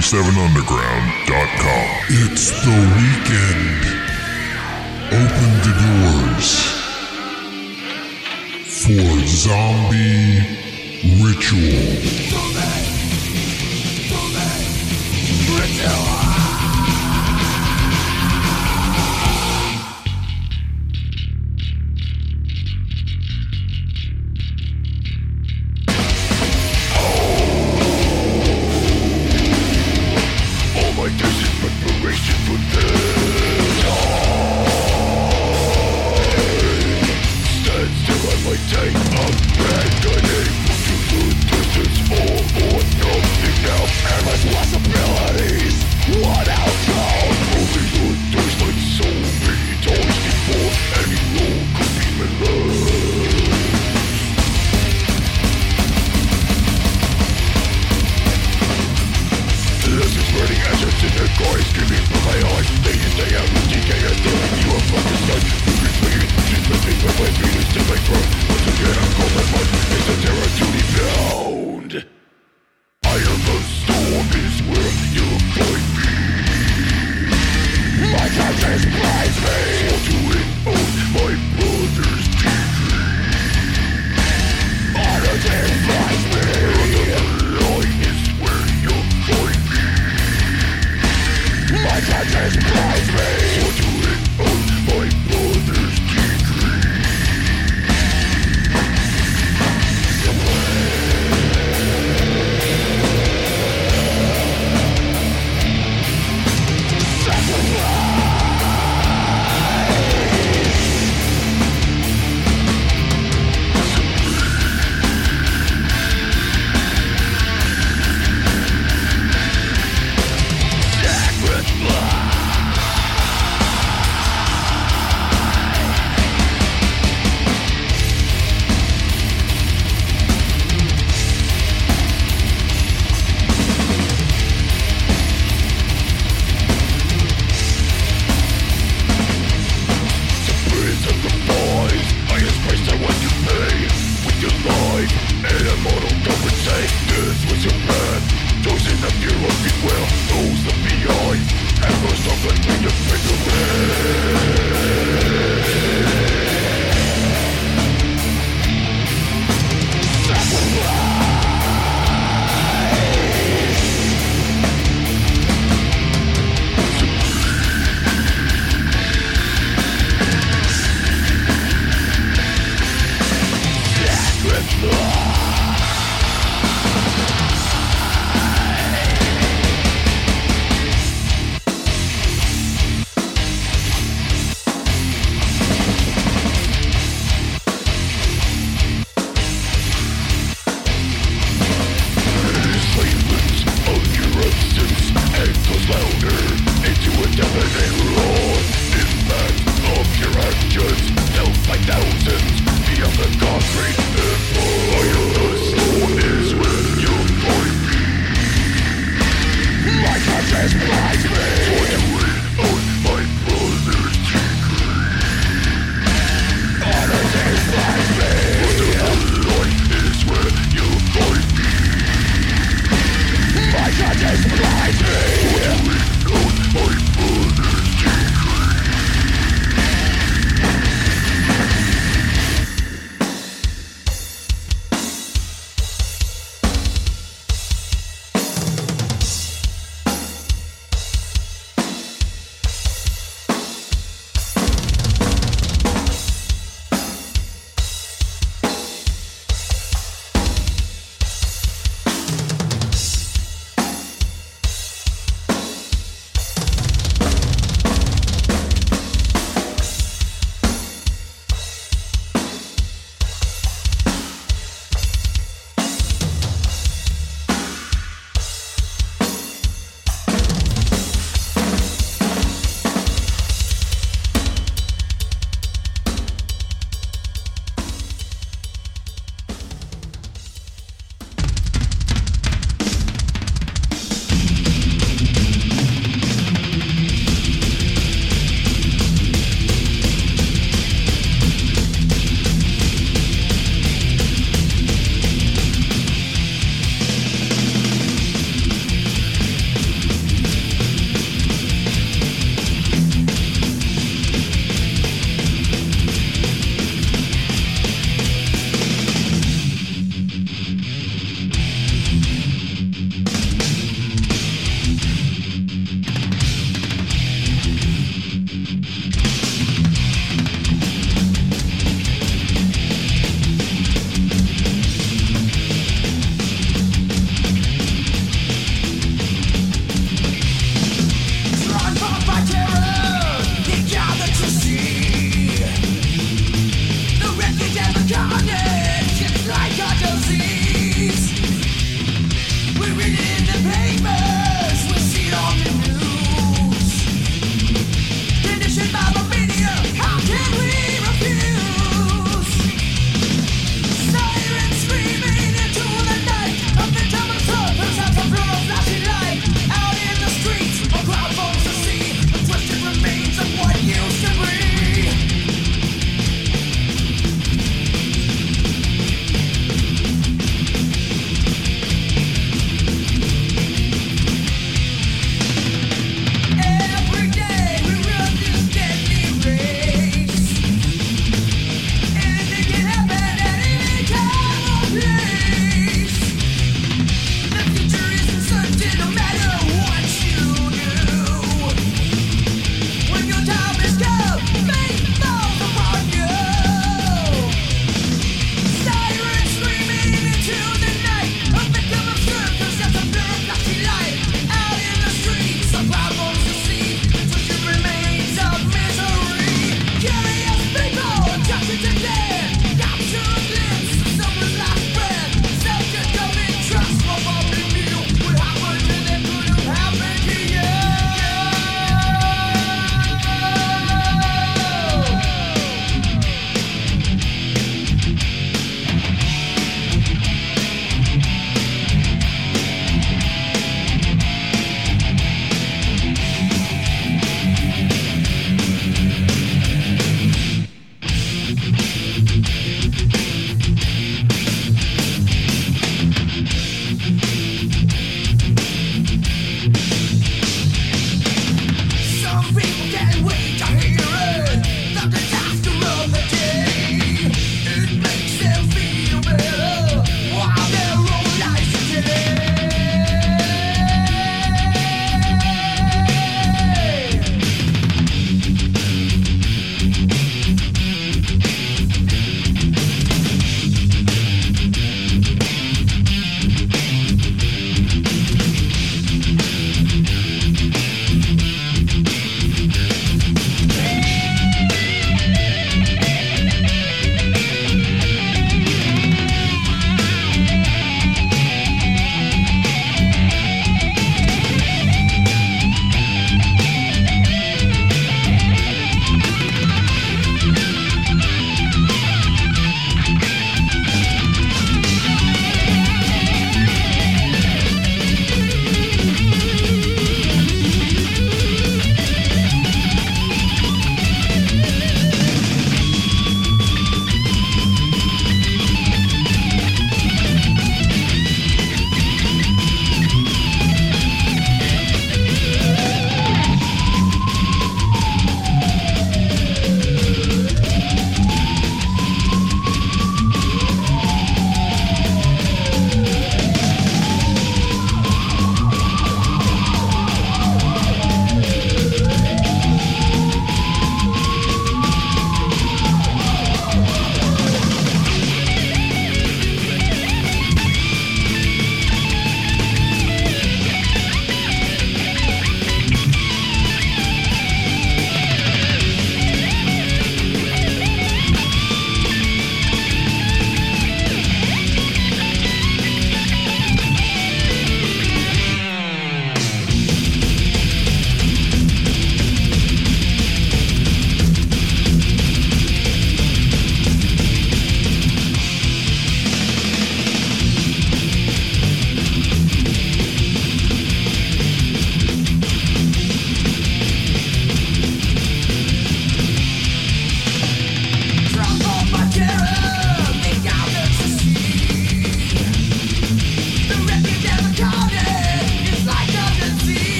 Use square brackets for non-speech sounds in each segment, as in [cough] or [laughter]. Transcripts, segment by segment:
77underground.com. It's the weekend. Open the doors for Zombie Ritual. Zombie, zombie, ritual.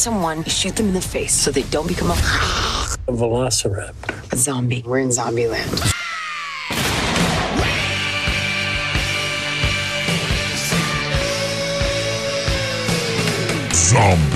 If you love someone, you shoot them in the face so they don't become a, A [gasps] velociraptor. a zombie. We're in zombie land. Zombies.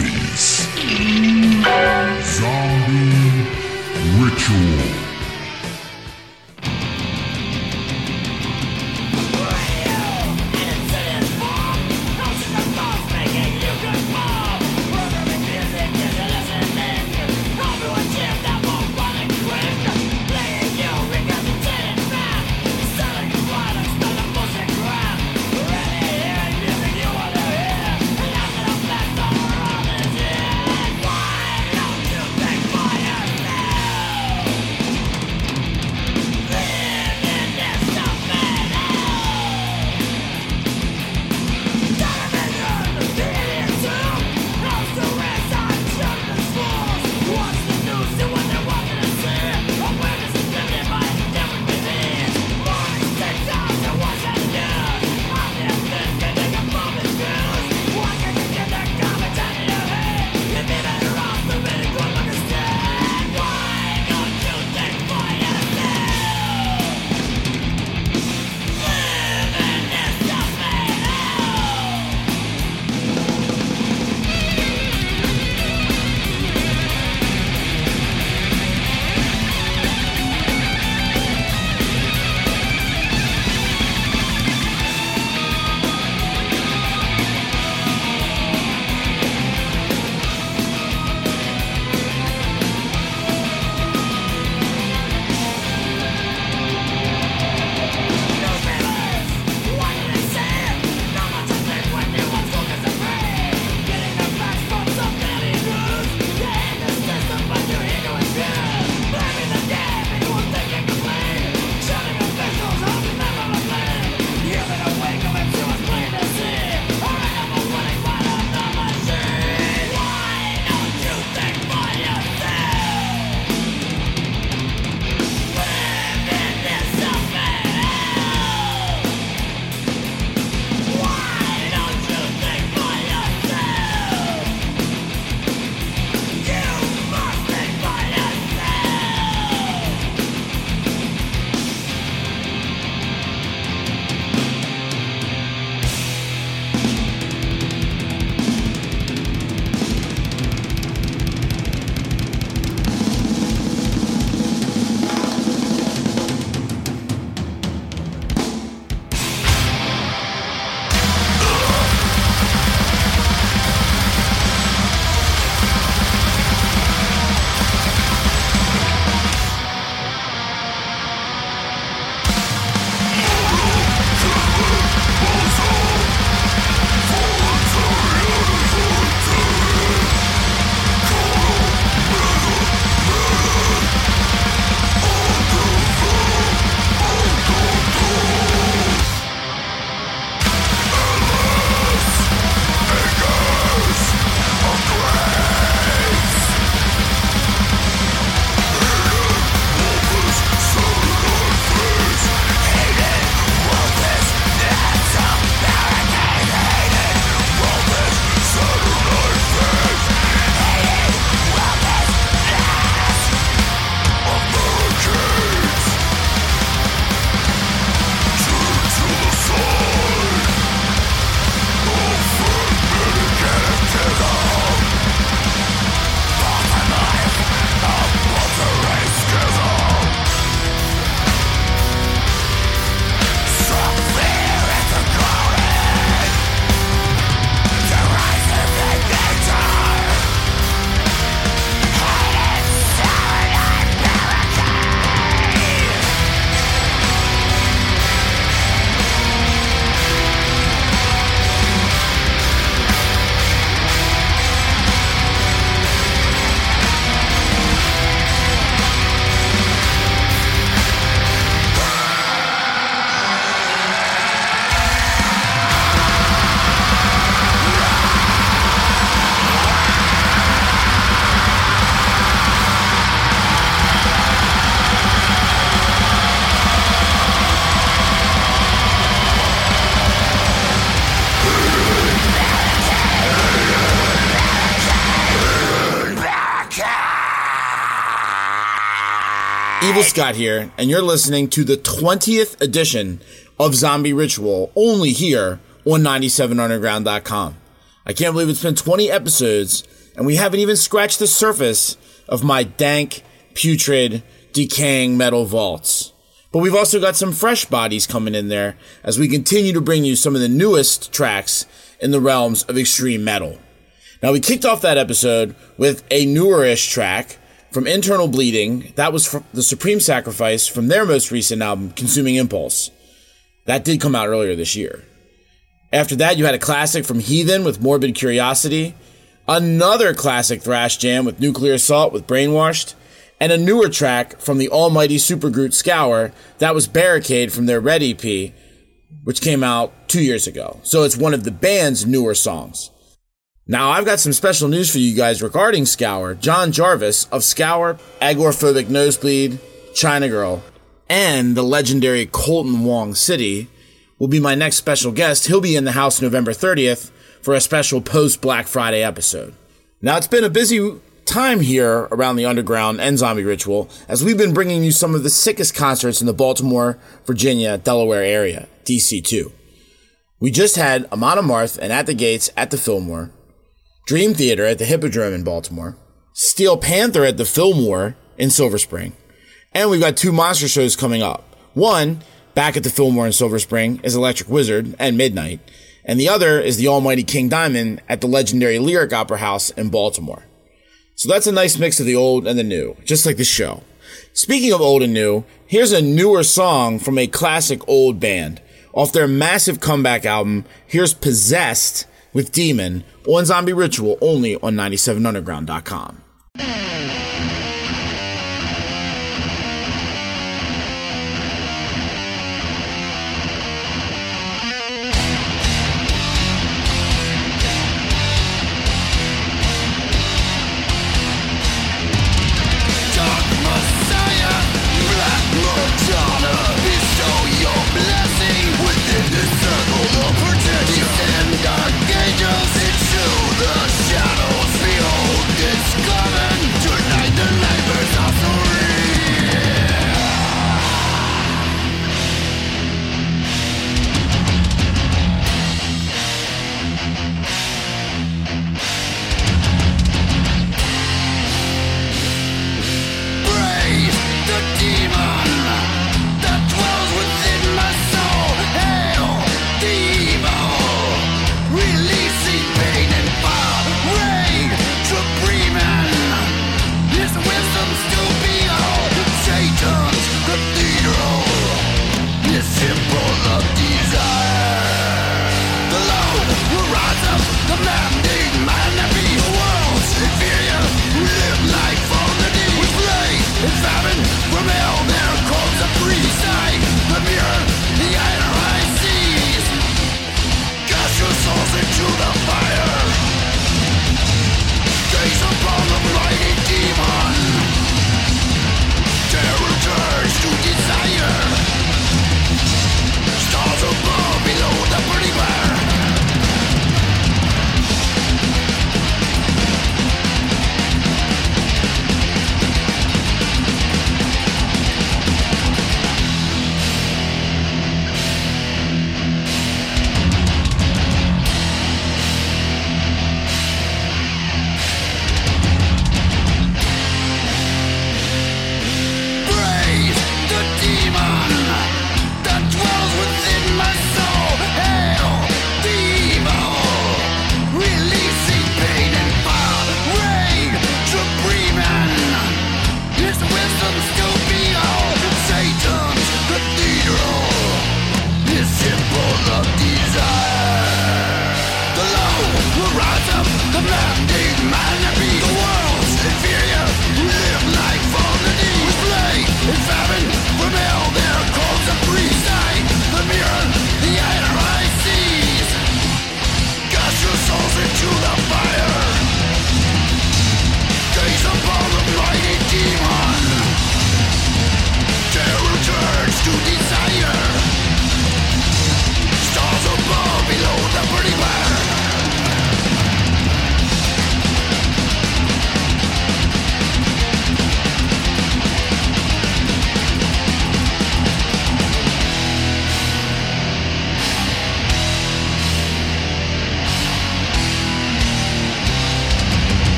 Evil Scott here, and you're listening to the 20th edition of Zombie Ritual, only here on 97underground.com. I can't believe it's been 20 episodes, and we haven't even scratched the surface of my dank, putrid, decaying metal vaults. But we've also got some fresh bodies coming in there as we continue to bring you some of the newest tracks in the realms of extreme metal. Now, we kicked off that episode with a newerish track from Internal Bleeding. That was the Supreme Sacrifice from their most recent album, Consuming Impulse. That did come out earlier this year. After that, you had a classic from Heathen with Morbid Curiosity, another classic thrash jam with Nuclear Assault with Brainwashed, and a newer track from the almighty supergroup Scour that was Barricade from their Red EP, which came out two years ago. So it's one of the band's newer songs. Now, I've got some special news for you guys regarding Scour. John Jarvis of Scour, Agoraphobic Nosebleed, China Girl, and the legendary Colton Wong City will be my next special guest. He'll be in the house November 30th for a special post Black Friday episode. Now, it's been a busy time here around the underground and zombie ritual as we've been bringing you some of the sickest concerts in the Baltimore, Virginia, Delaware area, DC2. We just had Amon Amarth and At the Gates at the Fillmore, Dream Theater at the Hippodrome in Baltimore, Steel Panther at the Fillmore in Silver Spring. And we've got two monster shows coming up. One, back at the Fillmore in Silver Spring, is Electric Wizard and Midnight. And the other is the almighty King Diamond at the legendary Lyric Opera House in Baltimore. So that's a nice mix of the old and the new, just like the show. Speaking of old and new, here's a newer song from a classic old band. Off their massive comeback album, here's Possessed with Demon on Zombie Ritual only on 97underground.com.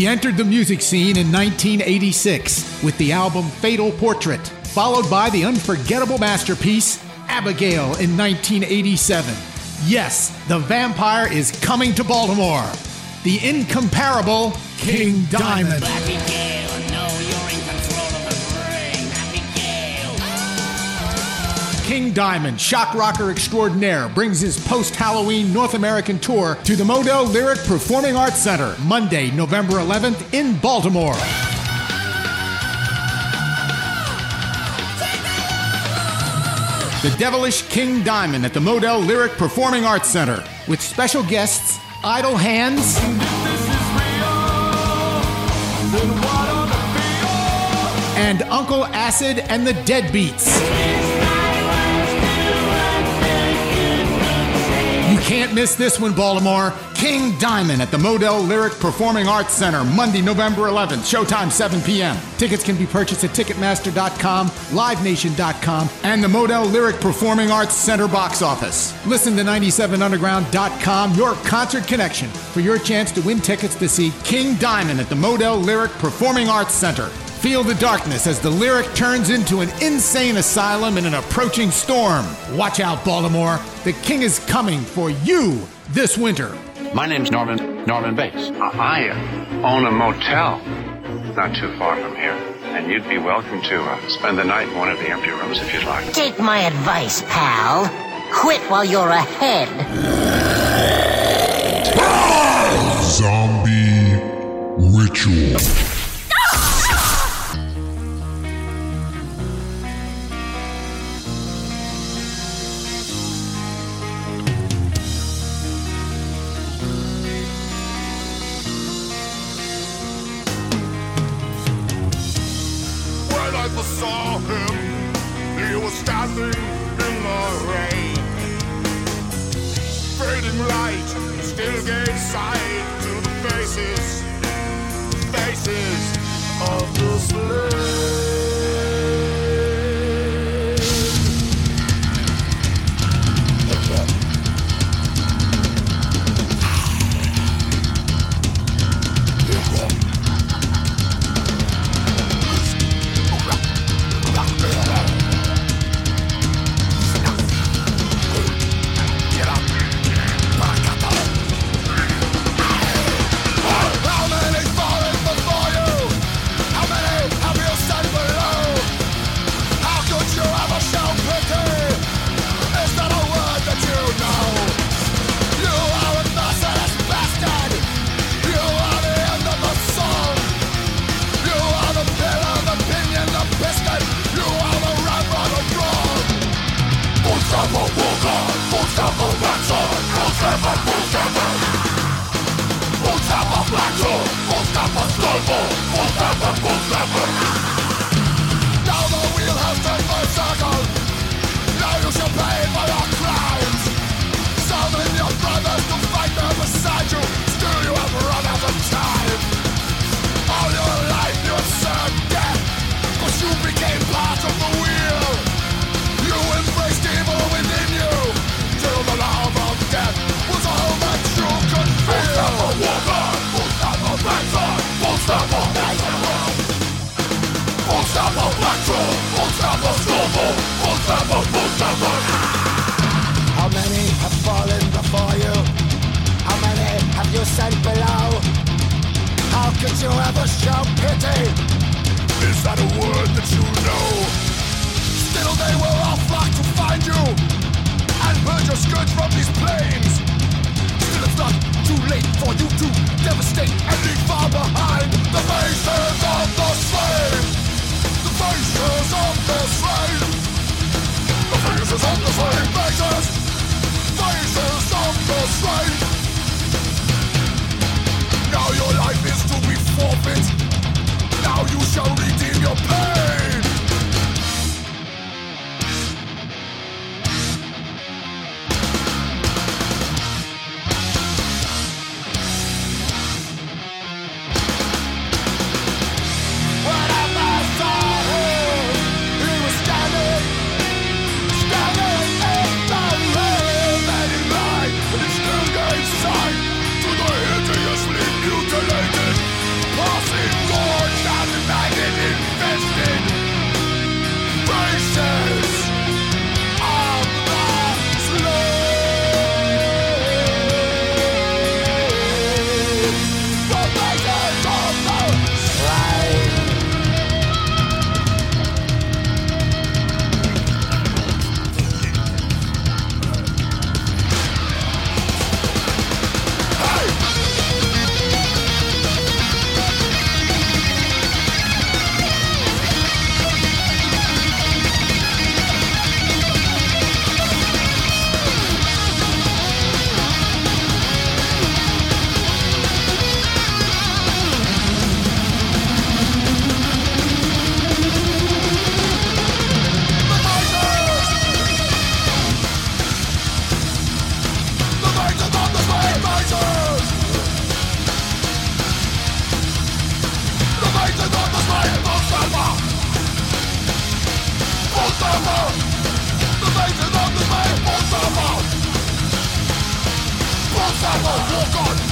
He entered the music scene in 1986 with the album Fatal Portrait, followed by the unforgettable masterpiece Abigail in 1987. Yes, the vampire is coming to Baltimore. The incomparable King Diamond. King Diamond, shock rocker extraordinaire, brings his post Halloween North American tour to the Modell Lyric Performing Arts Center Monday, November 11th in Baltimore. The Devilish King Diamond at the Modell Lyric Performing Arts Center with special guests Idle Hands and Uncle Acid and the Deadbeats. Can't miss this one, Baltimore. King Diamond at the Modell Lyric Performing Arts Center, Monday, November 11th, showtime 7 p.m. Tickets can be purchased at Ticketmaster.com, LiveNation.com, and the Modell Lyric Performing Arts Center box office. Listen to 97underground.com, your concert connection, for your chance to win tickets to see King Diamond at the Modell Lyric Performing Arts Center. Feel the darkness as the lyric turns into an insane asylum in an approaching storm. Watch out, Baltimore. The king is coming for you this winter. My name's Norman Norman Bates. I own a motel not too far from here, and you'd be welcome to uh, spend the night in one of the empty rooms if you'd like. Take my advice, pal. Quit while you're ahead. Zombie Ritual. Light still gave sight to the faces, faces of the slain. A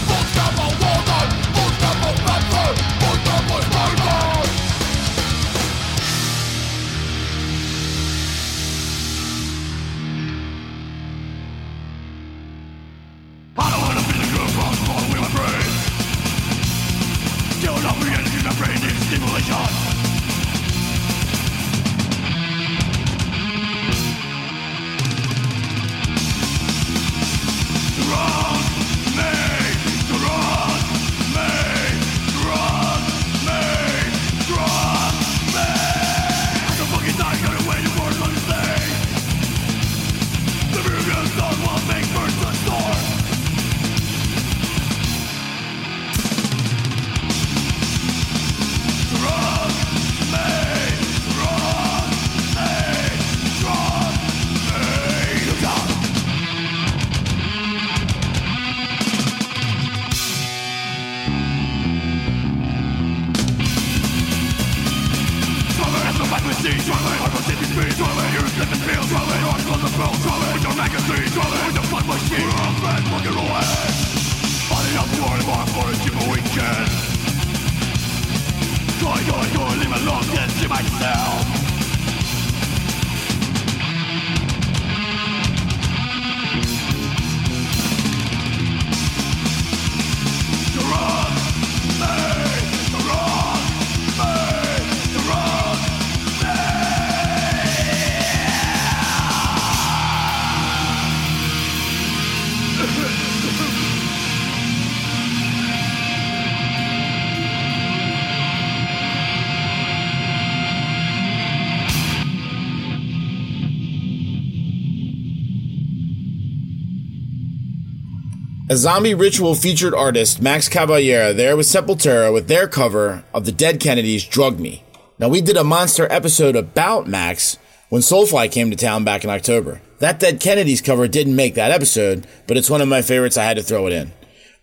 zombie ritual featured artist Max Cavalera there with Sepultura with their cover of the Dead Kennedys' Drug Me. Now we did a monster episode about Max when Soulfly came to town back in October. That Dead Kennedys cover didn't make that episode, but it's one of my favorites. I had to throw it in.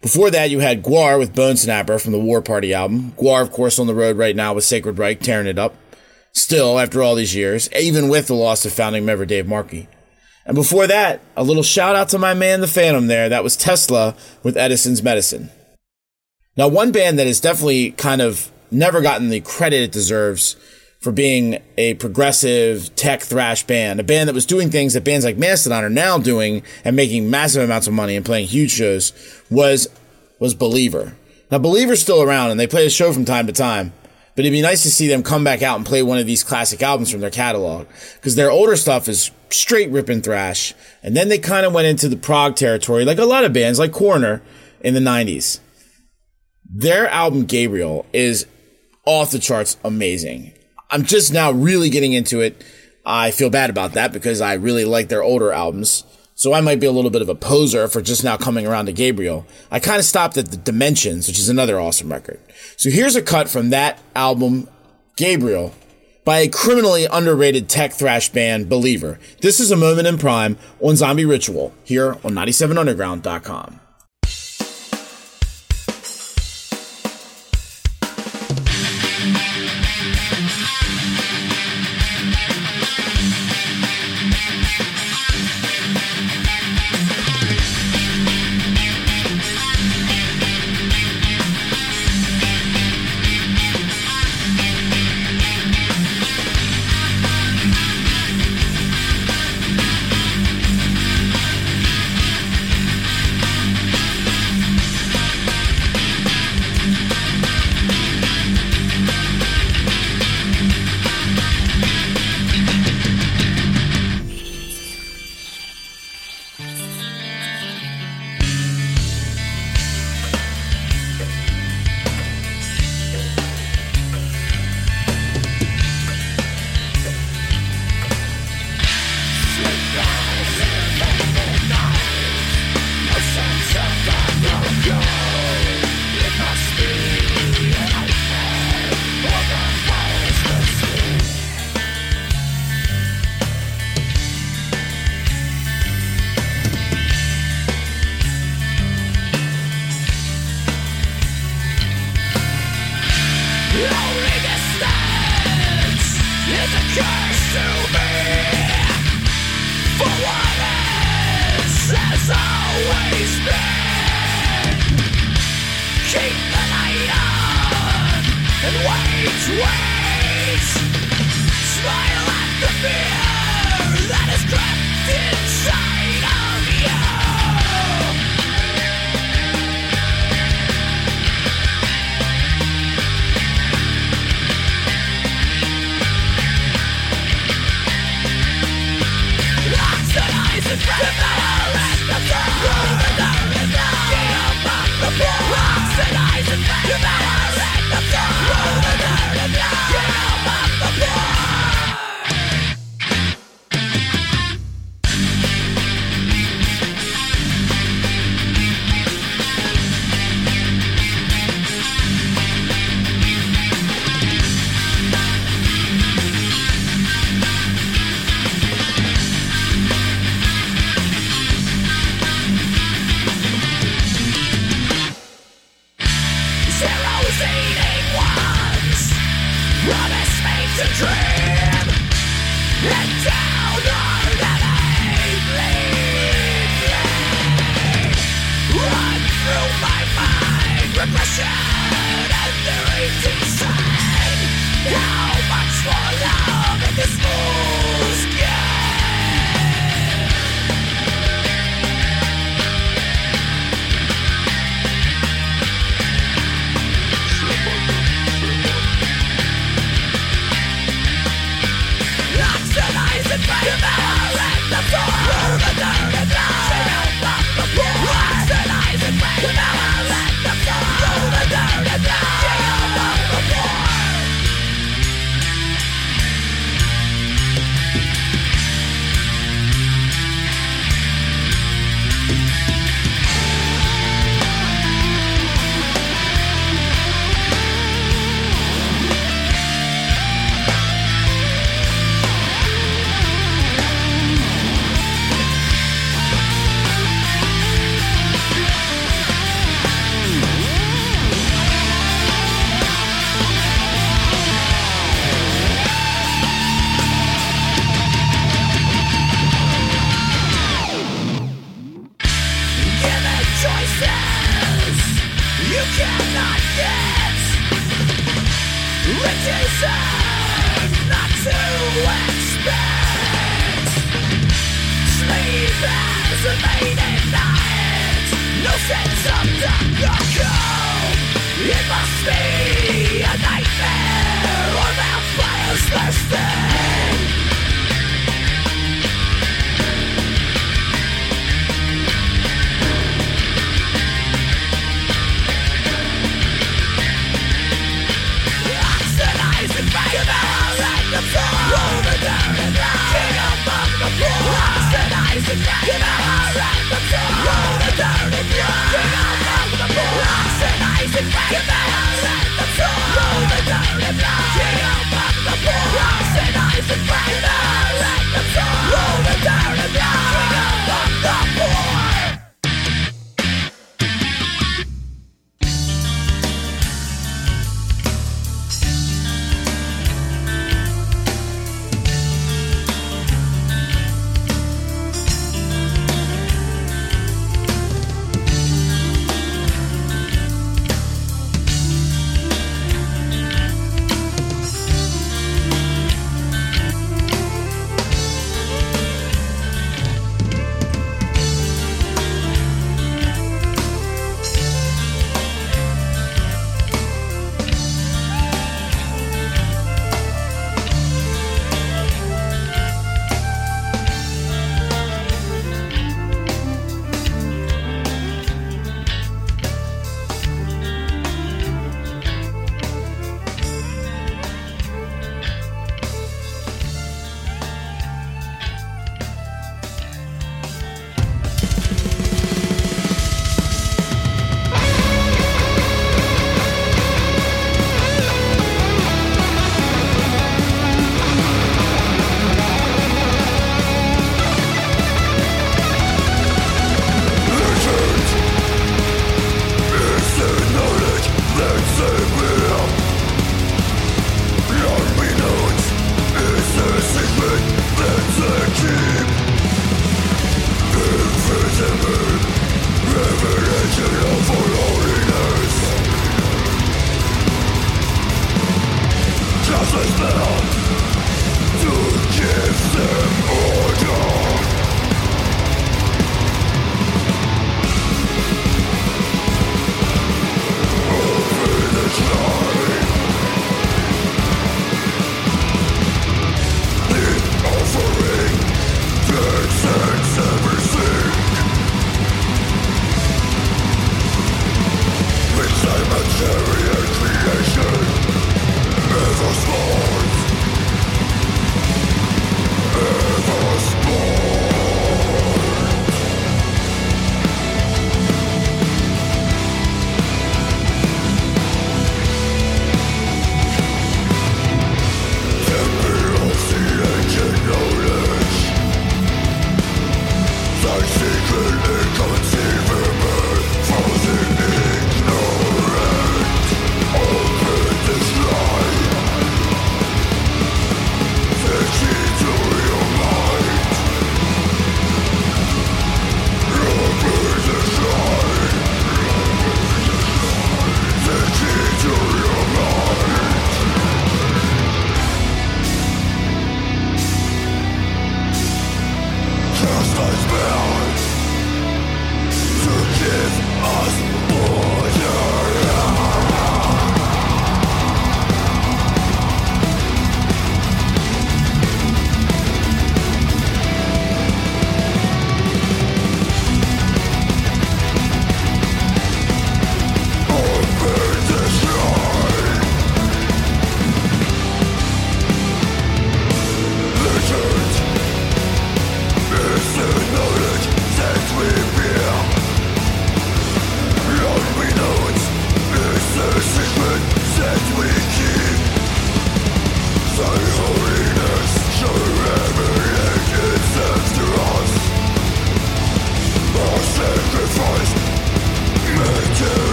Before that, you had Gwar with Bone Snapper from the War Party album. Gwar, of course, on the road right now with Sacred Reich, tearing it up. Still, after all these years, even with the loss of founding member Dave Brockie. And before that, a little shout out to my man, the Phantom there. That was Tesla with Edison's Medicine. Now, one band that has definitely kind of never gotten the credit it deserves for being a progressive tech thrash band, a band that was doing things that bands like Mastodon are now doing and making massive amounts of money and playing huge shows, was was Believer. Now, Believer's still around and they play a show from time to time, but it'd be nice to see them come back out and play one of these classic albums from their catalog because their older stuff is straight ripping thrash. And then they kind of went into the prog territory, like a lot of bands, like Coroner in the 90s. Their album Gabriel is off the charts amazing. I'm just now really getting into it. I feel bad about that because I really like their older albums. So I might be a little bit of a poser for just now coming around to Gabriel. I kind of stopped at the Dimensions, which is another awesome record. So here's a cut from that album, Gabriel, by a criminally underrated tech thrash band, Believer. This is a moment in prime on Zombie Ritual here on 97underground.com.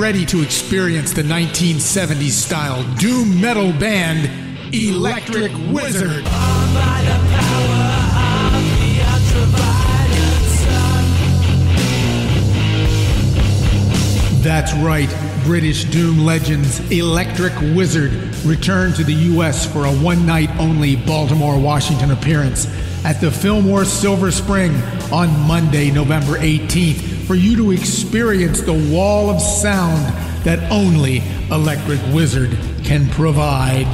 ready to experience the 1970s style doom metal band Electric Wizard. That's right, British Doom legends Electric Wizard returned to the U.S. for a one night only Baltimore, Washington appearance at the Fillmore Silver Spring on Monday, November 18th for you to experience the wall of sound that only Electric Wizard can provide.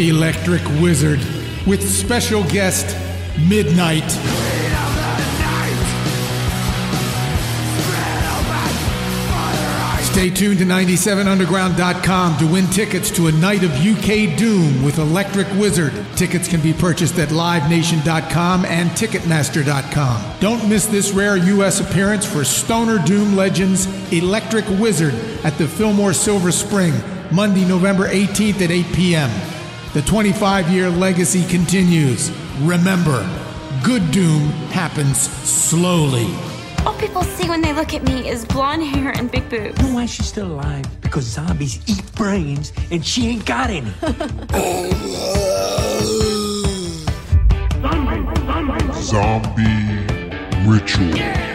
Electric Wizard with special guest Midnight. Stay tuned to 97underground.com to win tickets to a night of UK Doom with Electric Wizard. Tickets can be purchased at livenation.com and ticketmaster.com. Don't miss this rare US appearance for Stoner Doom legends Electric Wizard at the Fillmore Silver Spring, Monday, November 18th at 8 p.m. The 25 year legacy continues. Remember, good doom happens slowly. All people see when they look at me is blonde hair and big boobs. You know why she's still alive? Because zombies eat brains and she ain't got any. [laughs] Zombie Ritual.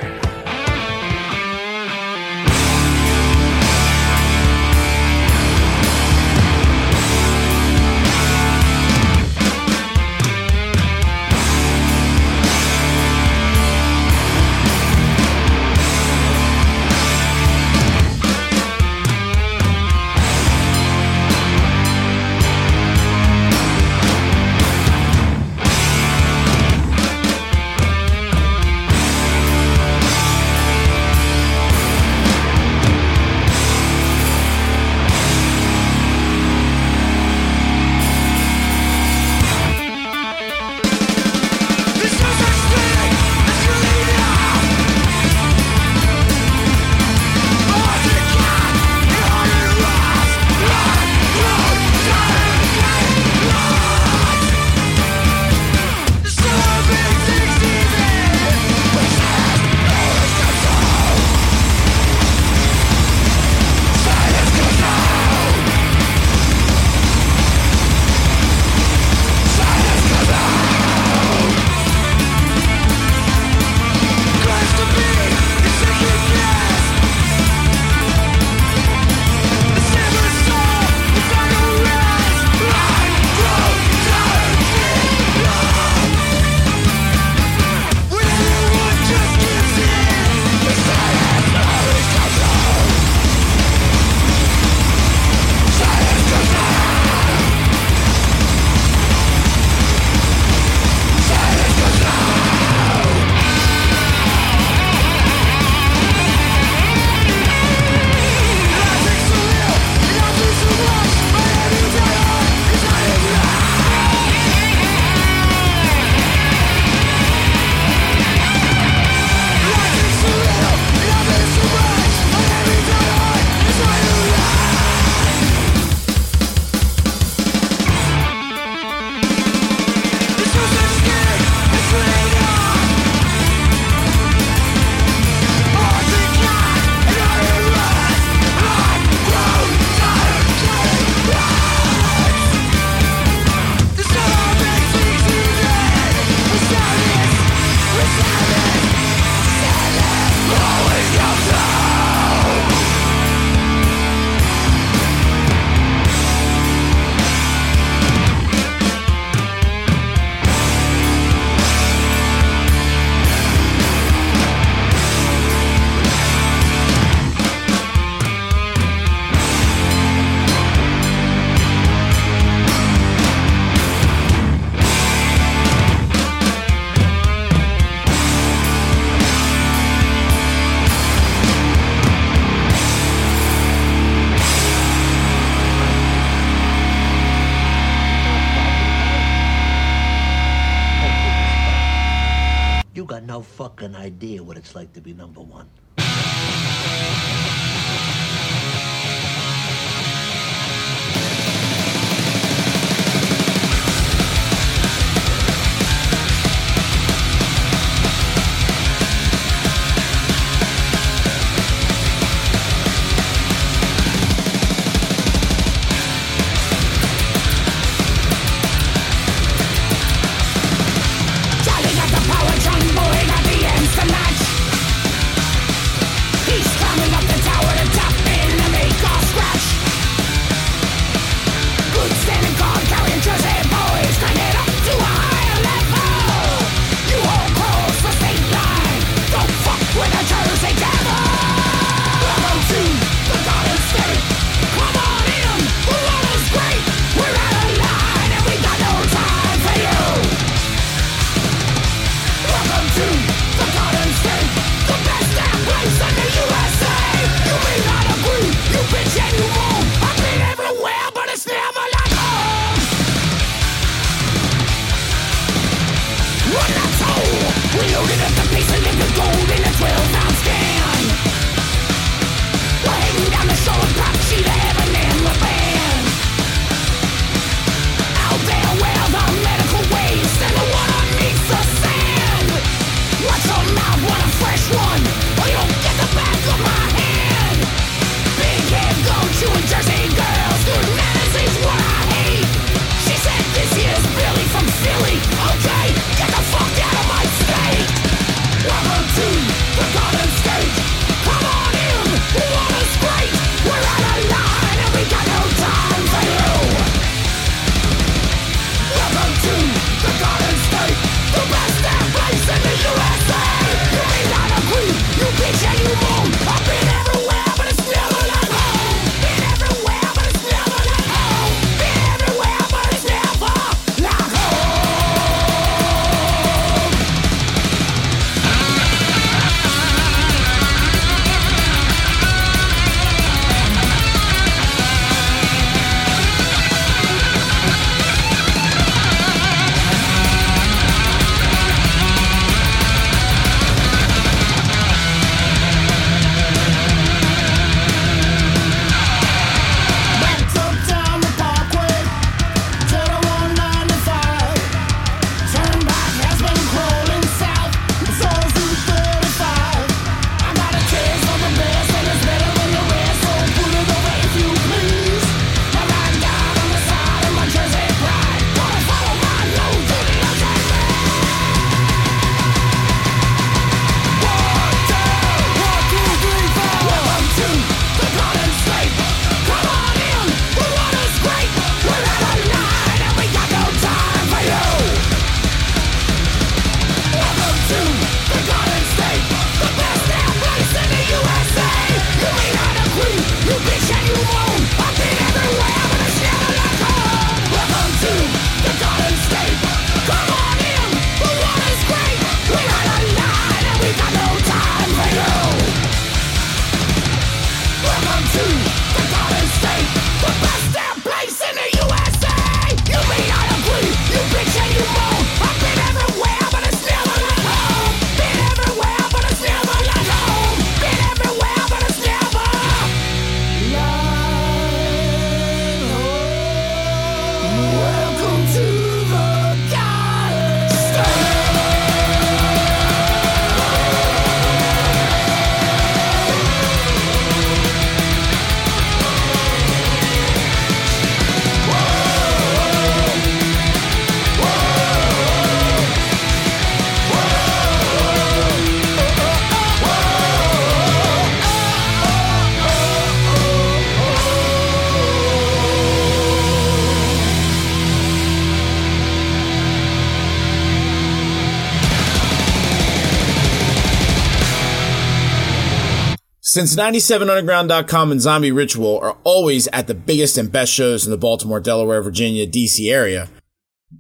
Since 97underground.com and Zombie Ritual are always at the biggest and best shows in the Baltimore, Delaware, Virginia, DC area,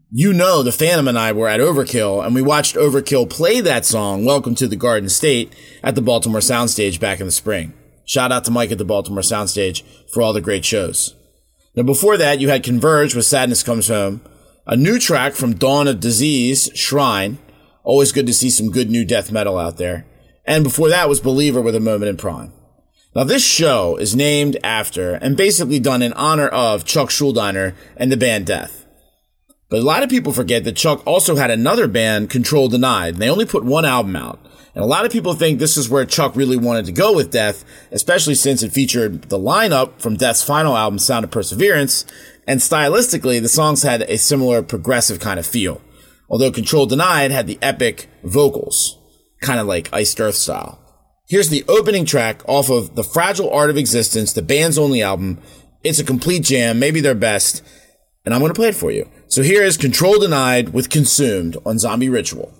you know the Phantom and I were at Overkill and we watched Overkill play that song, Welcome to the Garden State, at the Baltimore Soundstage back in the spring. Shout out to Mike at the Baltimore Soundstage for all the great shows. Now before that, you had Converge with Sadness Comes Home, a new track from Dawn of Disease, Shrine. Always good to see some good new death metal out there. And before that was Believer with a moment in prime. Now this show is named after and basically done in honor of Chuck Schuldiner and the band Death. But a lot of people forget that Chuck also had another band, Control Denied, and they only put one album out. And a lot of people think this is where Chuck really wanted to go with Death, especially since it featured the lineup from Death's final album, Sound of Perseverance, and stylistically, the songs had a similar progressive kind of feel. Although Control Denied had the epic vocals, kind of like Iced Earth style. Here's the opening track off of The Fragile Art of Existence, the band's only album. It's a complete jam, maybe their best, and I'm going to play it for you. So here is Control Denied with Consumed on Zombie Ritual.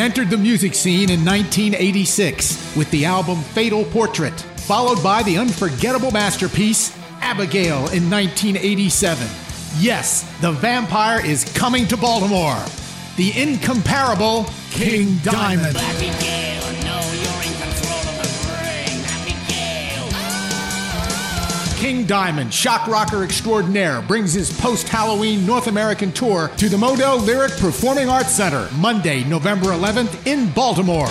Entered the music scene in 1986 with the album Fatal Portrait, followed by the unforgettable masterpiece Abigail in 1987. Yes, the vampire is coming to Baltimore. The incomparable King Diamond. King Diamond, shock rocker extraordinaire, brings his post Halloween North American tour to the Modell Lyric Performing Arts Center Monday, November 11th in Baltimore.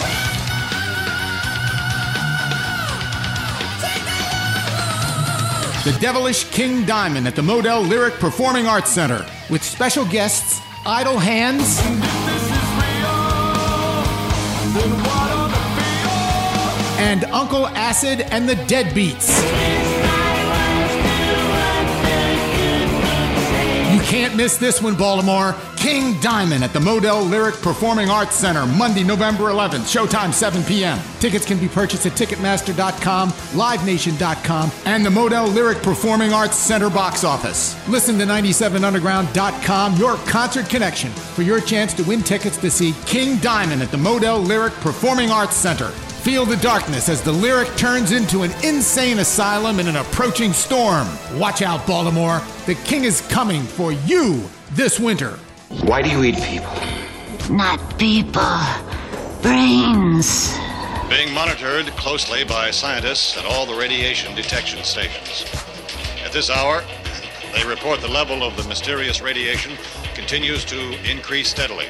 The Devilish King Diamond at the Modell Lyric Performing Arts Center with special guests Idle Hands. And Uncle Acid and the Deadbeats. Can't miss this one, Baltimore. King Diamond at the Modell Lyric Performing Arts Center, Monday, November 11th, showtime 7 p.m. Tickets can be purchased at Ticketmaster.com, LiveNation.com, and the Modell Lyric Performing Arts Center box office. Listen to 97underground.com, your concert connection, for your chance to win tickets to see King Diamond at the Modell Lyric Performing Arts Center. Feel the darkness as the lyric turns into an insane asylum in an approaching storm. Watch out, Baltimore. The king is coming for you this winter. Why do you eat people? Not people. Brains. Being monitored closely by scientists at all the radiation detection stations. At this hour, they report the level of the mysterious radiation continues to increase steadily.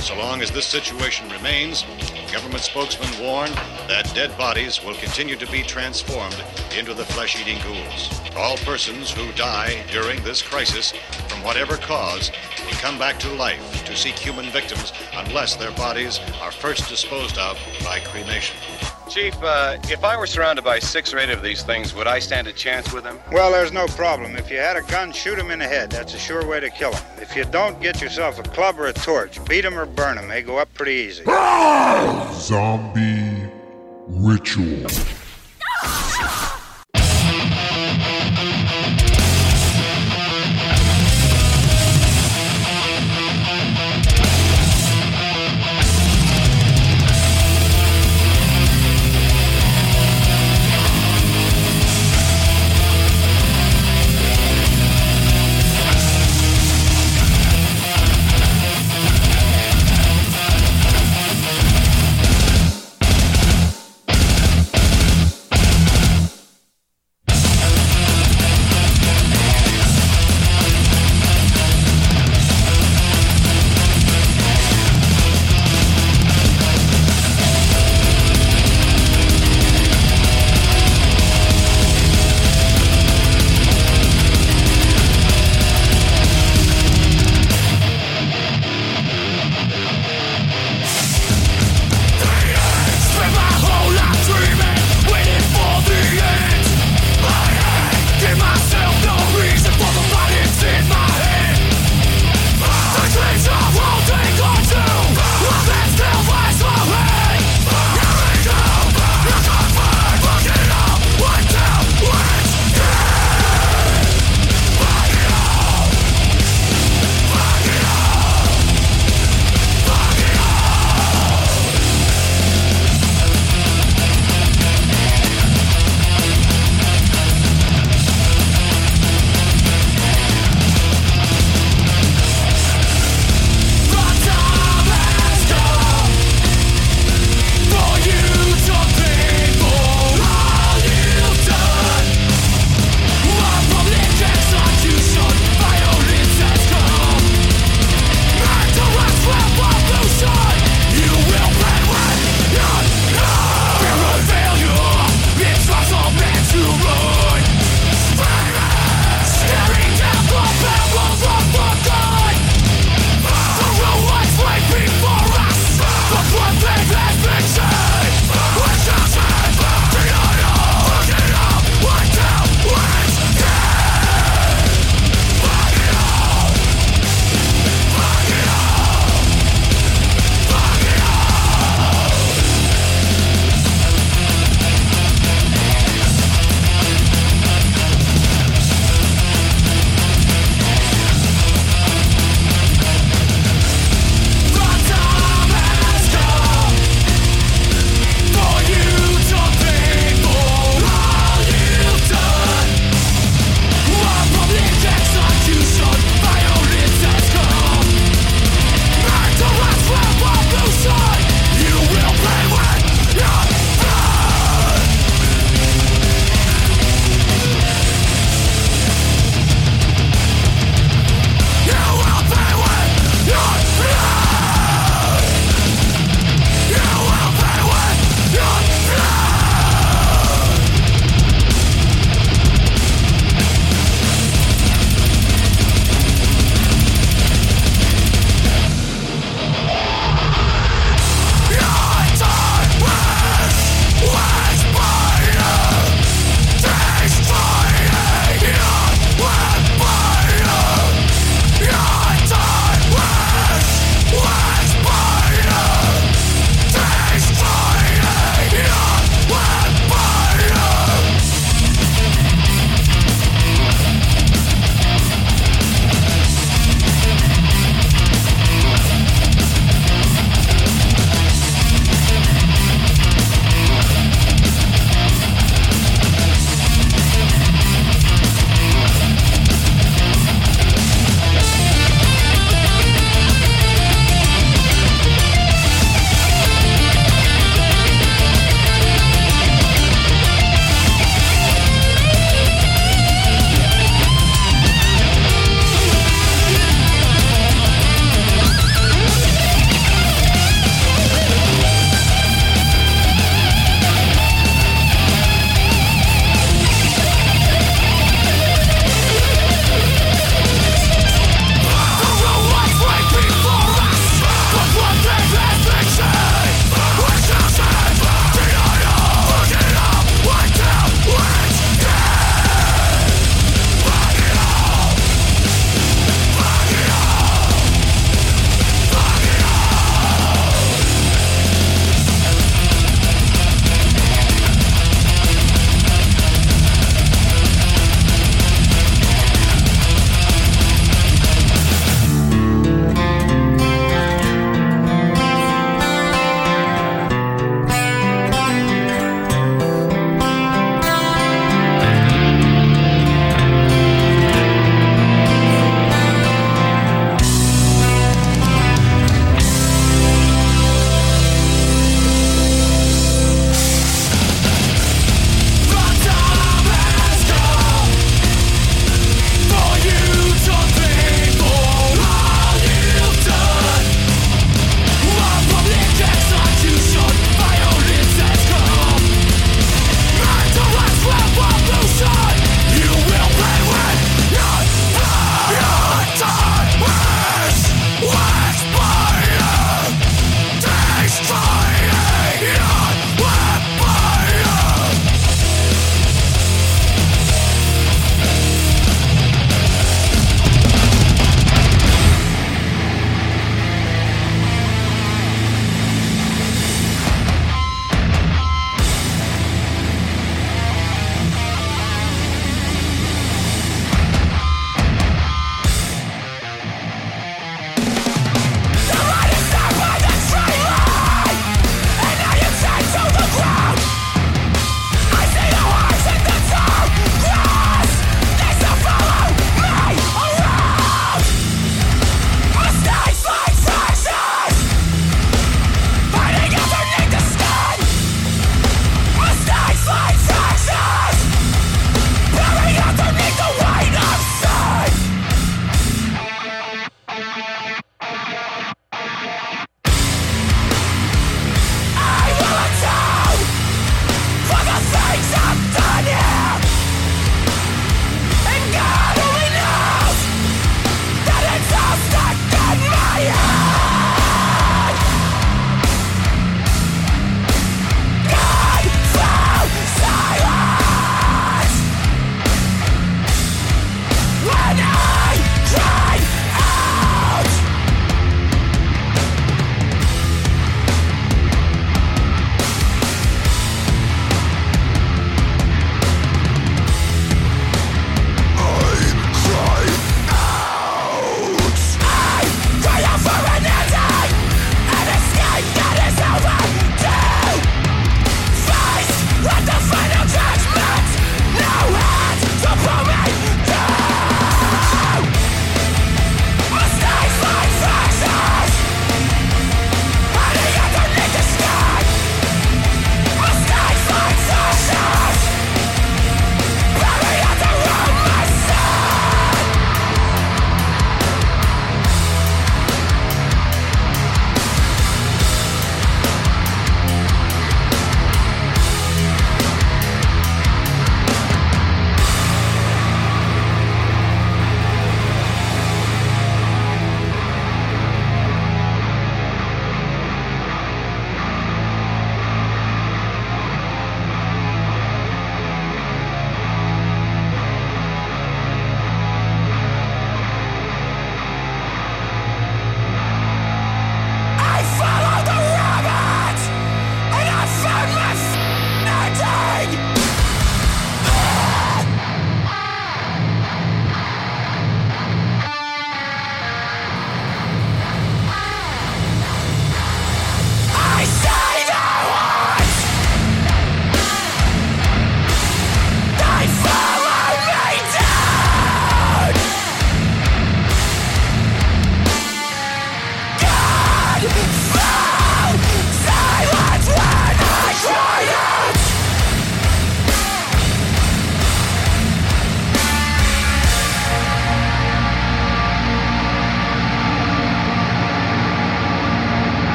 So long as this situation remains, government spokesmen warn that dead bodies will continue to be transformed into the flesh eating ghouls. All persons who die during this crisis, from whatever cause, will come back to life to seek human victims unless their bodies are first disposed of by cremation. Chief, uh, if I were surrounded by six or eight of these things, would I stand a chance with them? Well, there's no problem. If you had a gun, shoot him in the head. That's a sure way to kill him. If you don't, get yourself a club or a torch. Beat him or burn him. They go up pretty easy. Zombie Ritual.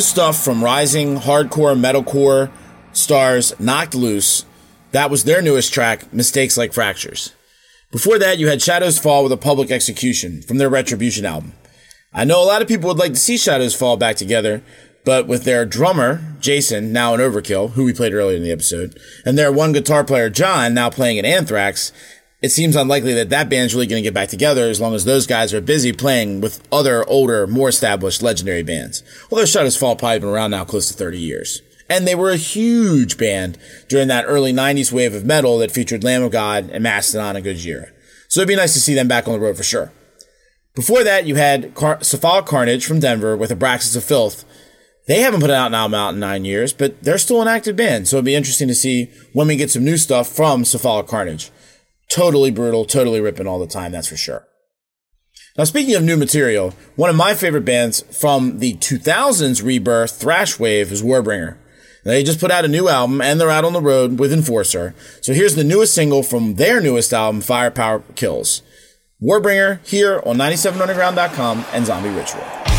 New stuff from rising hardcore metalcore stars Knocked Loose. That was their newest track, Mistakes Like Fractures. Before that, you had Shadows Fall with a Public Execution from their Retribution album. I know a lot of people would like to see Shadows Fall back together, but with their drummer, Jason, now in Overkill, who we played earlier in the episode, and their one guitar player, John, now playing in Anthrax, it seems unlikely that that band's really going to get back together as long as those guys are busy playing with other older, more established legendary bands. Well, Although Shadows Fall probably been around now close to 30 years. And they were a huge band during that early 90s wave of metal that featured Lamb of God and Mastodon and Gojira. So it'd be nice to see them back on the road for sure. Before that, you had Car- Carnage from Denver with Abraxas of Filth. They haven't put out an album out in nine years, but they're still an active band, so it'd be interesting to see when we get some new stuff from Cephalic Carnage. Totally brutal, totally ripping all the time, that's for sure. Now, speaking of new material, one of my favorite bands from the 2000s rebirth thrash wave is Warbringer. They just put out a new album and they're out on the road with Enforcer. So here's the newest single from their newest album, Firepower Kills. Warbringer here on 97underground.com and Zombie Ritual.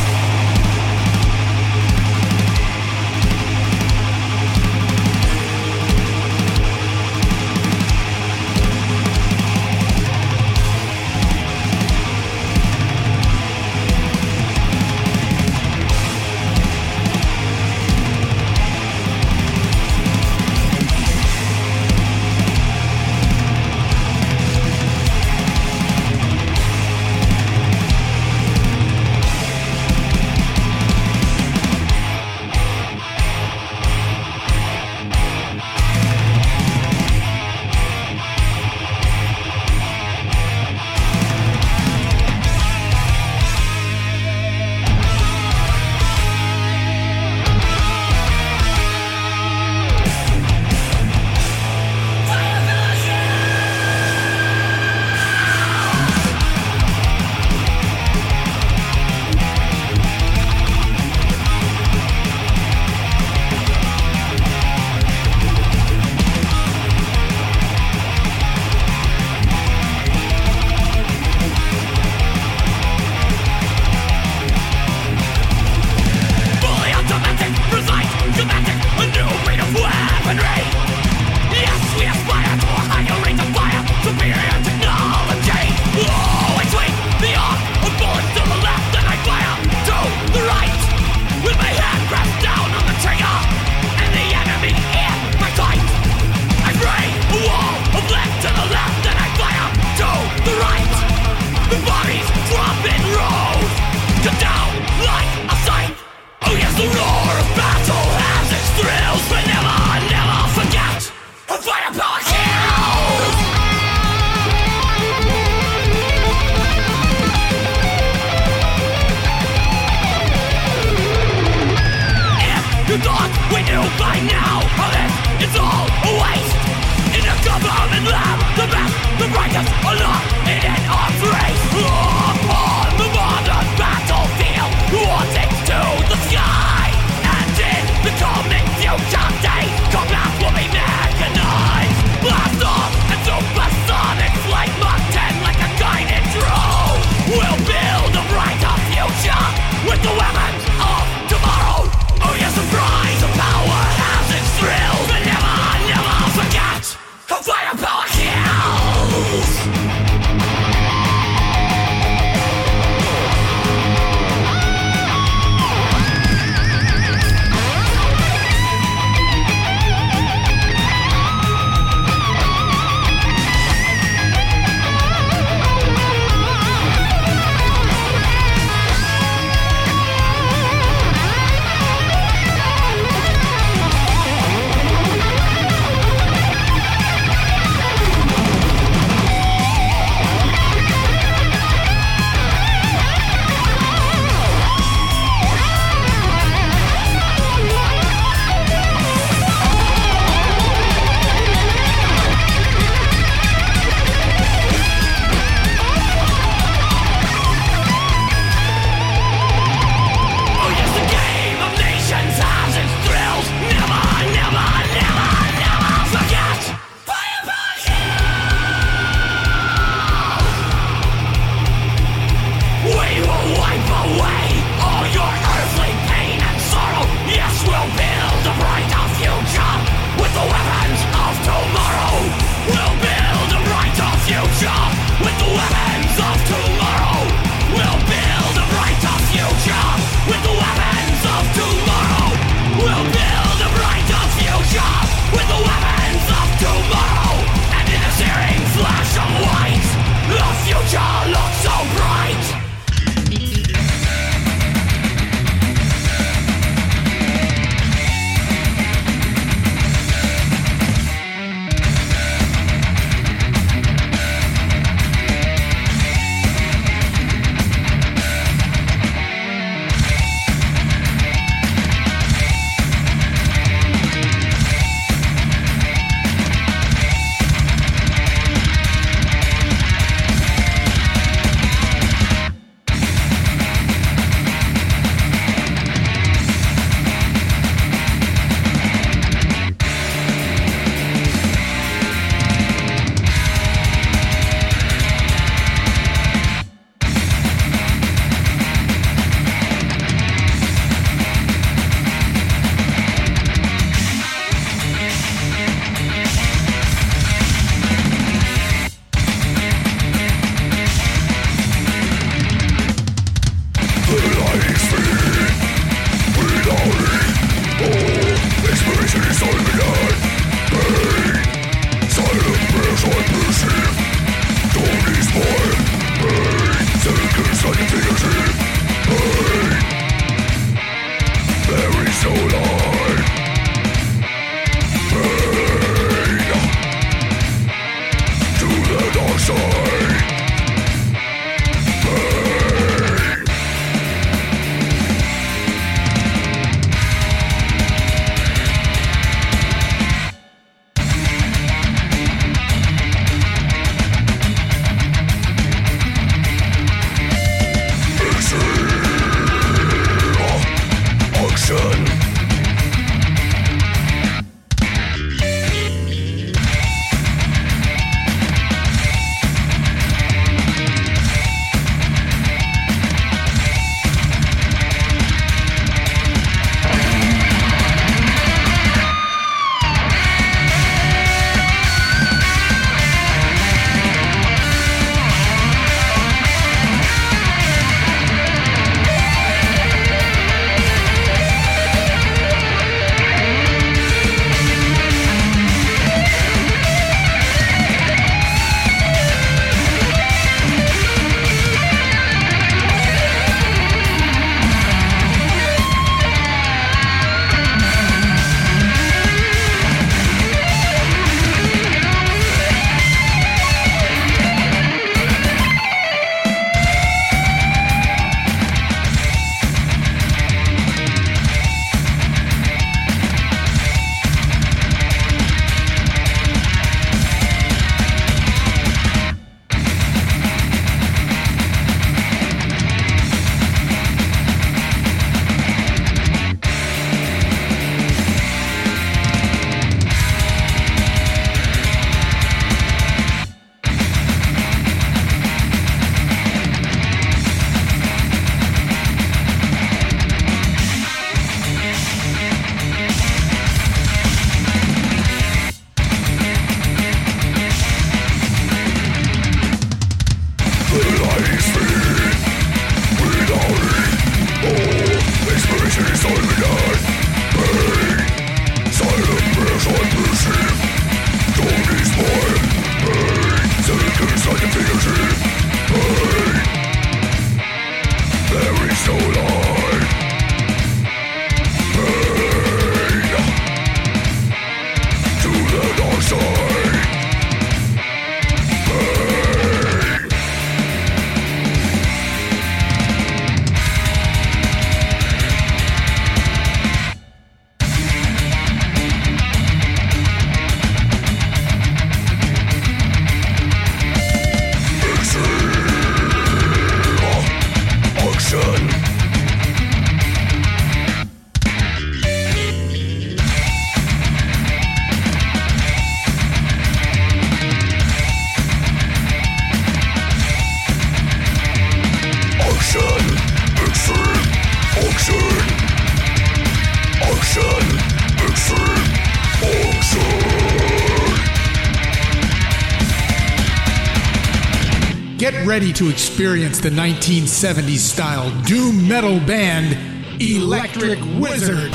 Ready to experience the 1970s style doom metal band Electric Wizard.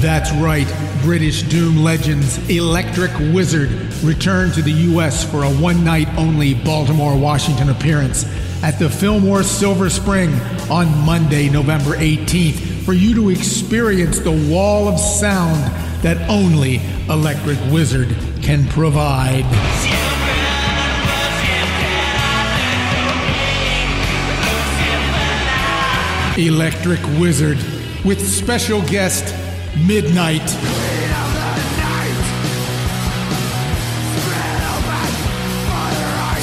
That's right, British Doom legends Electric Wizard returned to the U.S. for a one night only Baltimore, Washington appearance at the Fillmore Silver Spring on Monday, November 18th, for you to experience the wall of sound that only Electric Wizard can provide. Electric Wizard with special guest Midnight.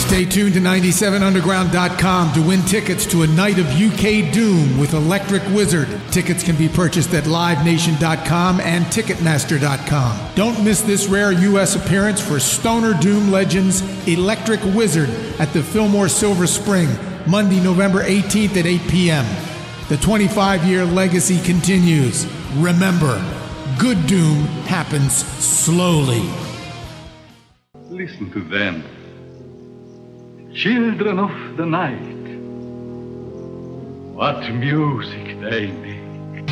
Stay tuned to 97underground.com to win tickets to a night of UK Doom with Electric Wizard. Tickets can be purchased at livenation.com and ticketmaster.com. Don't miss this rare US appearance for Stoner Doom legends Electric Wizard at the Fillmore Silver Spring, Monday, November 18th at 8 p.m. The 25 year legacy continues. Remember, good doom happens slowly. Listen to them. Children of the night. What music they make.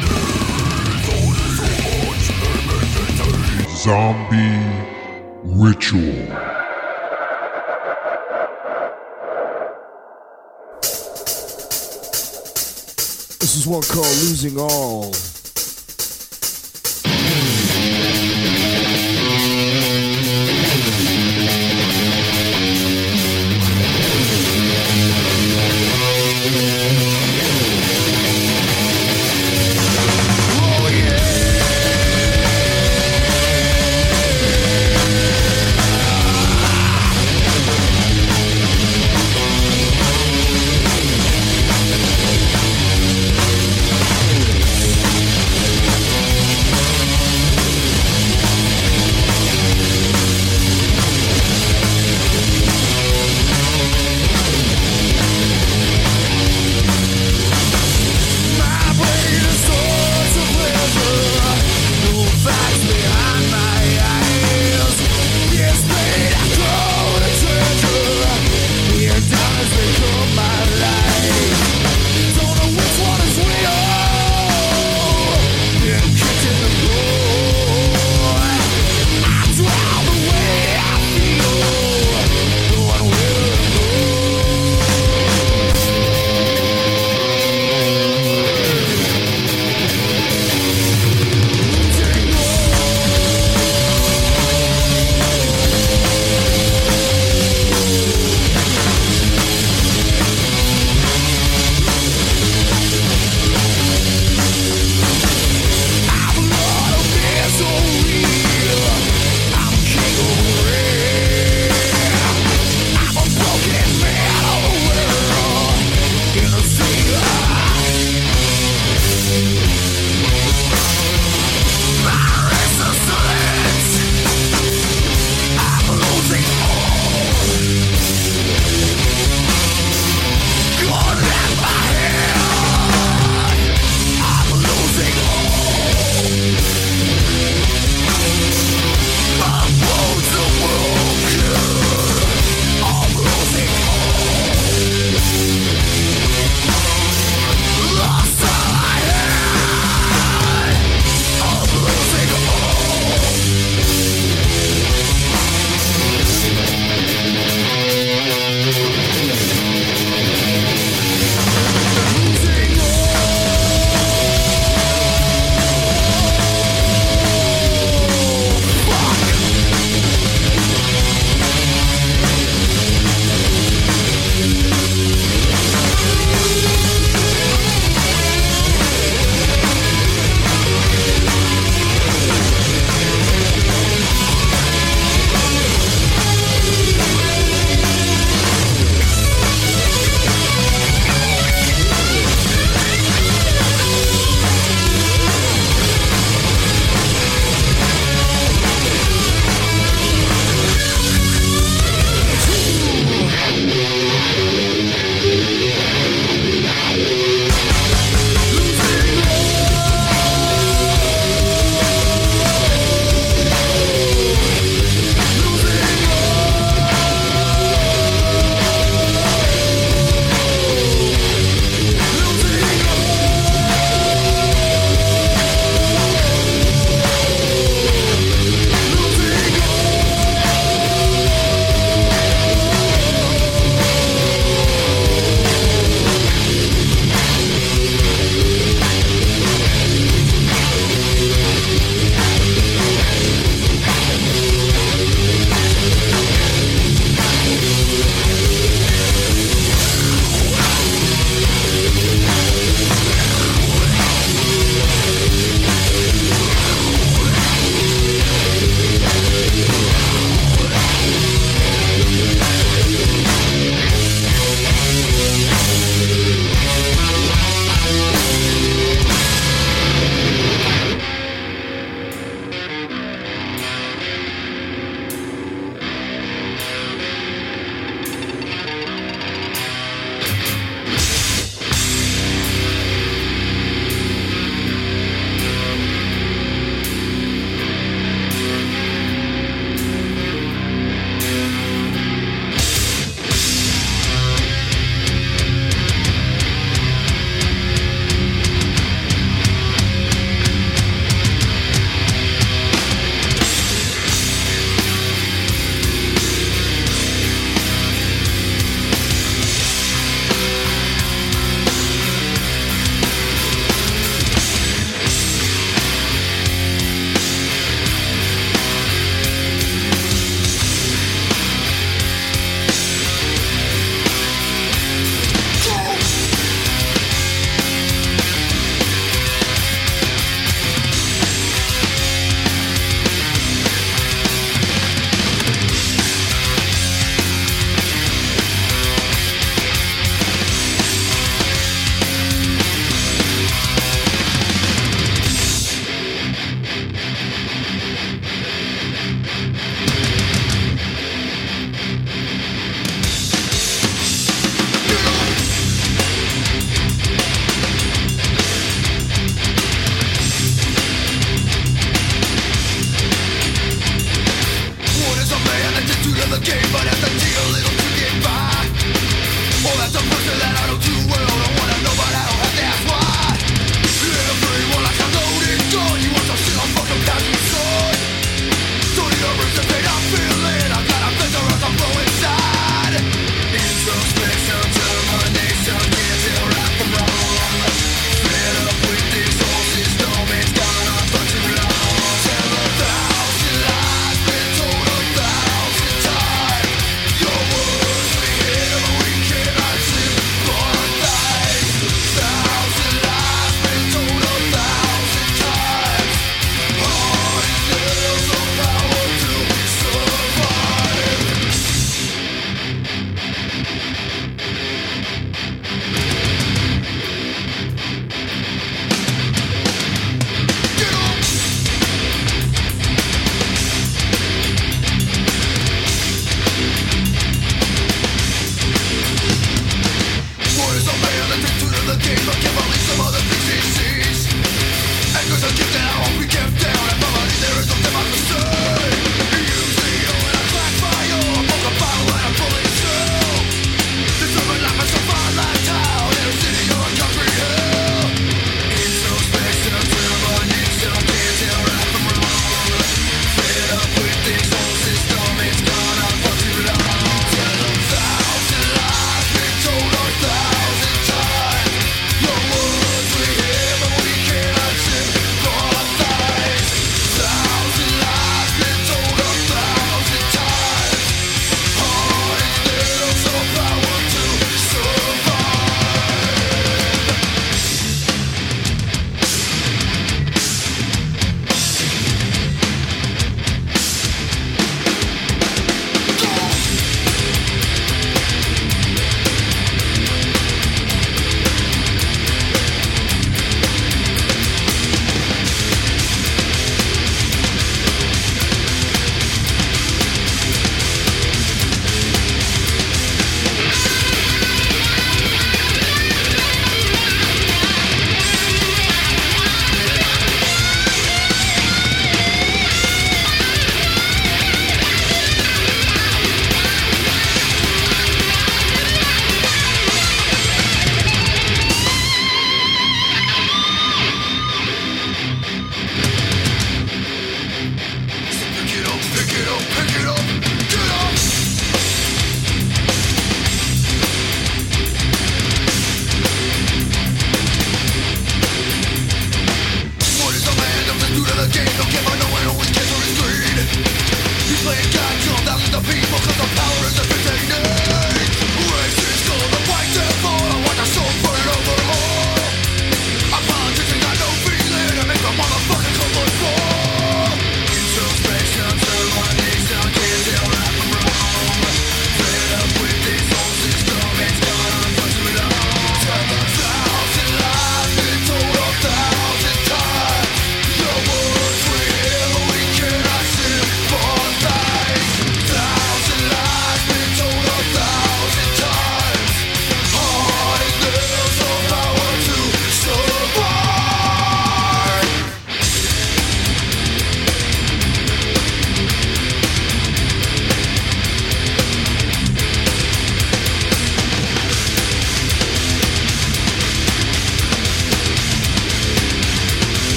Zombie Ritual. This is one called Losing All.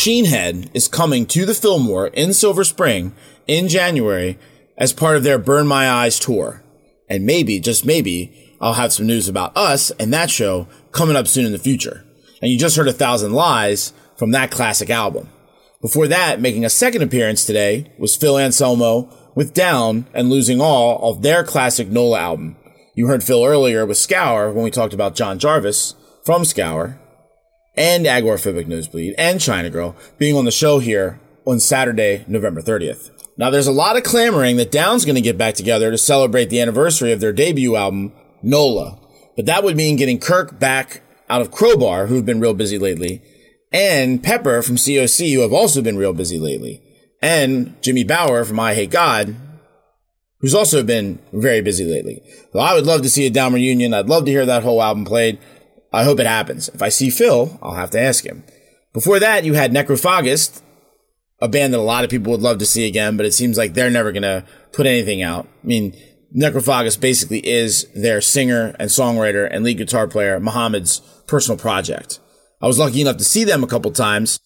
Machine Head is coming to the Fillmore in Silver Spring in January as part of their Burn My Eyes tour. And maybe, just maybe, I'll have some news about us and that show coming up soon in the future. And you just heard A Thousand Lies from that classic album. Before that, making a second appearance today was Phil Anselmo with Down and Losing All of their classic NOLA album. You heard Phil earlier with Scour when we talked about John Jarvis from Scour and Agoraphobic Nosebleed and China Girl being on the show here on Saturday, November 30th. Now, there's a lot of clamoring that Down's going to get back together to celebrate the anniversary of their debut album, NOLA. But that would mean getting Kirk back out of Crowbar, who've been real busy lately, and Pepper from COC, who have also been real busy lately, and Jimmy Bower from Eyehategod, who's also been very busy lately. So I would love to see a Down reunion. I'd love to hear that whole album played. I hope it happens. If I see Phil, I'll have to ask him. Before that, you had Necrophagist, a band that a lot of people would love to see again, but it seems like they're never going to put anything out. I mean, Necrophagist basically is their singer and songwriter and lead guitar player, Muhammad's personal project. I was lucky enough to see them a couple times,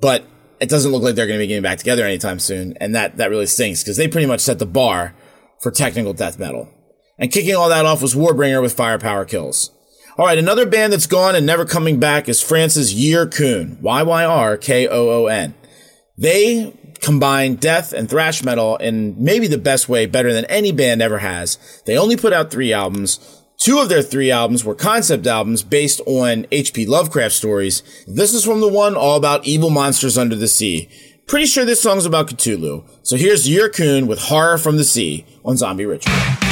but it doesn't look like they're going to be getting back together anytime soon. And that, that really stinks because they pretty much set the bar for technical death metal. And kicking all that off was Warbringer with Firepower Kills. All right, another band that's gone and never coming back is France's Yyrkoon, Y-Y-R-K-O-O-N. They combine death and thrash metal in maybe the best way, better than any band ever has. They only put out three albums. Two of their three albums were concept albums based on H.P. Lovecraft stories. This is from the one all about evil monsters under the sea. Pretty sure this song's about Cthulhu. So here's Yyrkoon with Horror from the Sea on Zombie Ritual.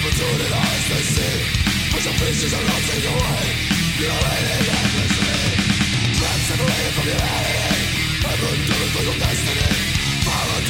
Perpetuity lies they see pieces are lost in your way endlessly Trapped separated from humanity Heaven doing for your destiny Fire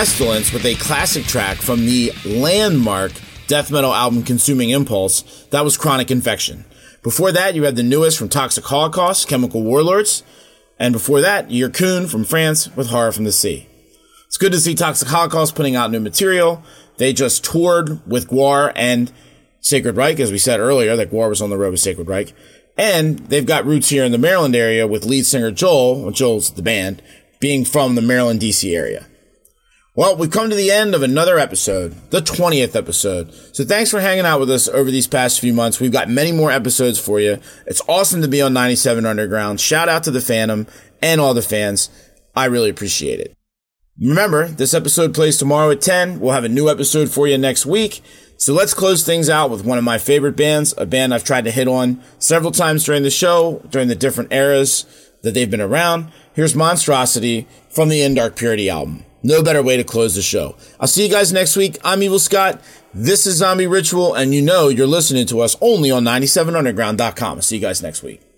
Pestilence with a classic track from the landmark death metal album Consuming Impulse. That was Chronic Infection. Before that, you had the newest from Toxic Holocaust, Chemical Warlords. And before that, Coon from France with Horror from the Sea. It's good to see Toxic Holocaust putting out new material. They just toured with Gwar and Sacred Reich, as we said earlier, that Gwar was on the road with Sacred Reich. And they've got roots here in the Maryland area with lead singer Joel, Joel's the band, being from the Maryland, DC area. Well, we've come to the end of another episode, the 20th episode. So thanks for hanging out with us over these past few months. We've got many more episodes for you. It's awesome to be on 97 Underground. Shout out to the Phantom and all the fans. I really appreciate it. Remember, this episode plays tomorrow at 10. We'll have a new episode for you next week. So let's close things out with one of my favorite bands, a band I've tried to hit on several times during the show, during the different eras that they've been around. Here's Monstrosity from the In Dark Purity album. No better way to close the show. I'll see you guys next week. I'm Evil Scott. This is Zombie Ritual, and you know you're listening to us only on 97underground.com. I'll see you guys next week.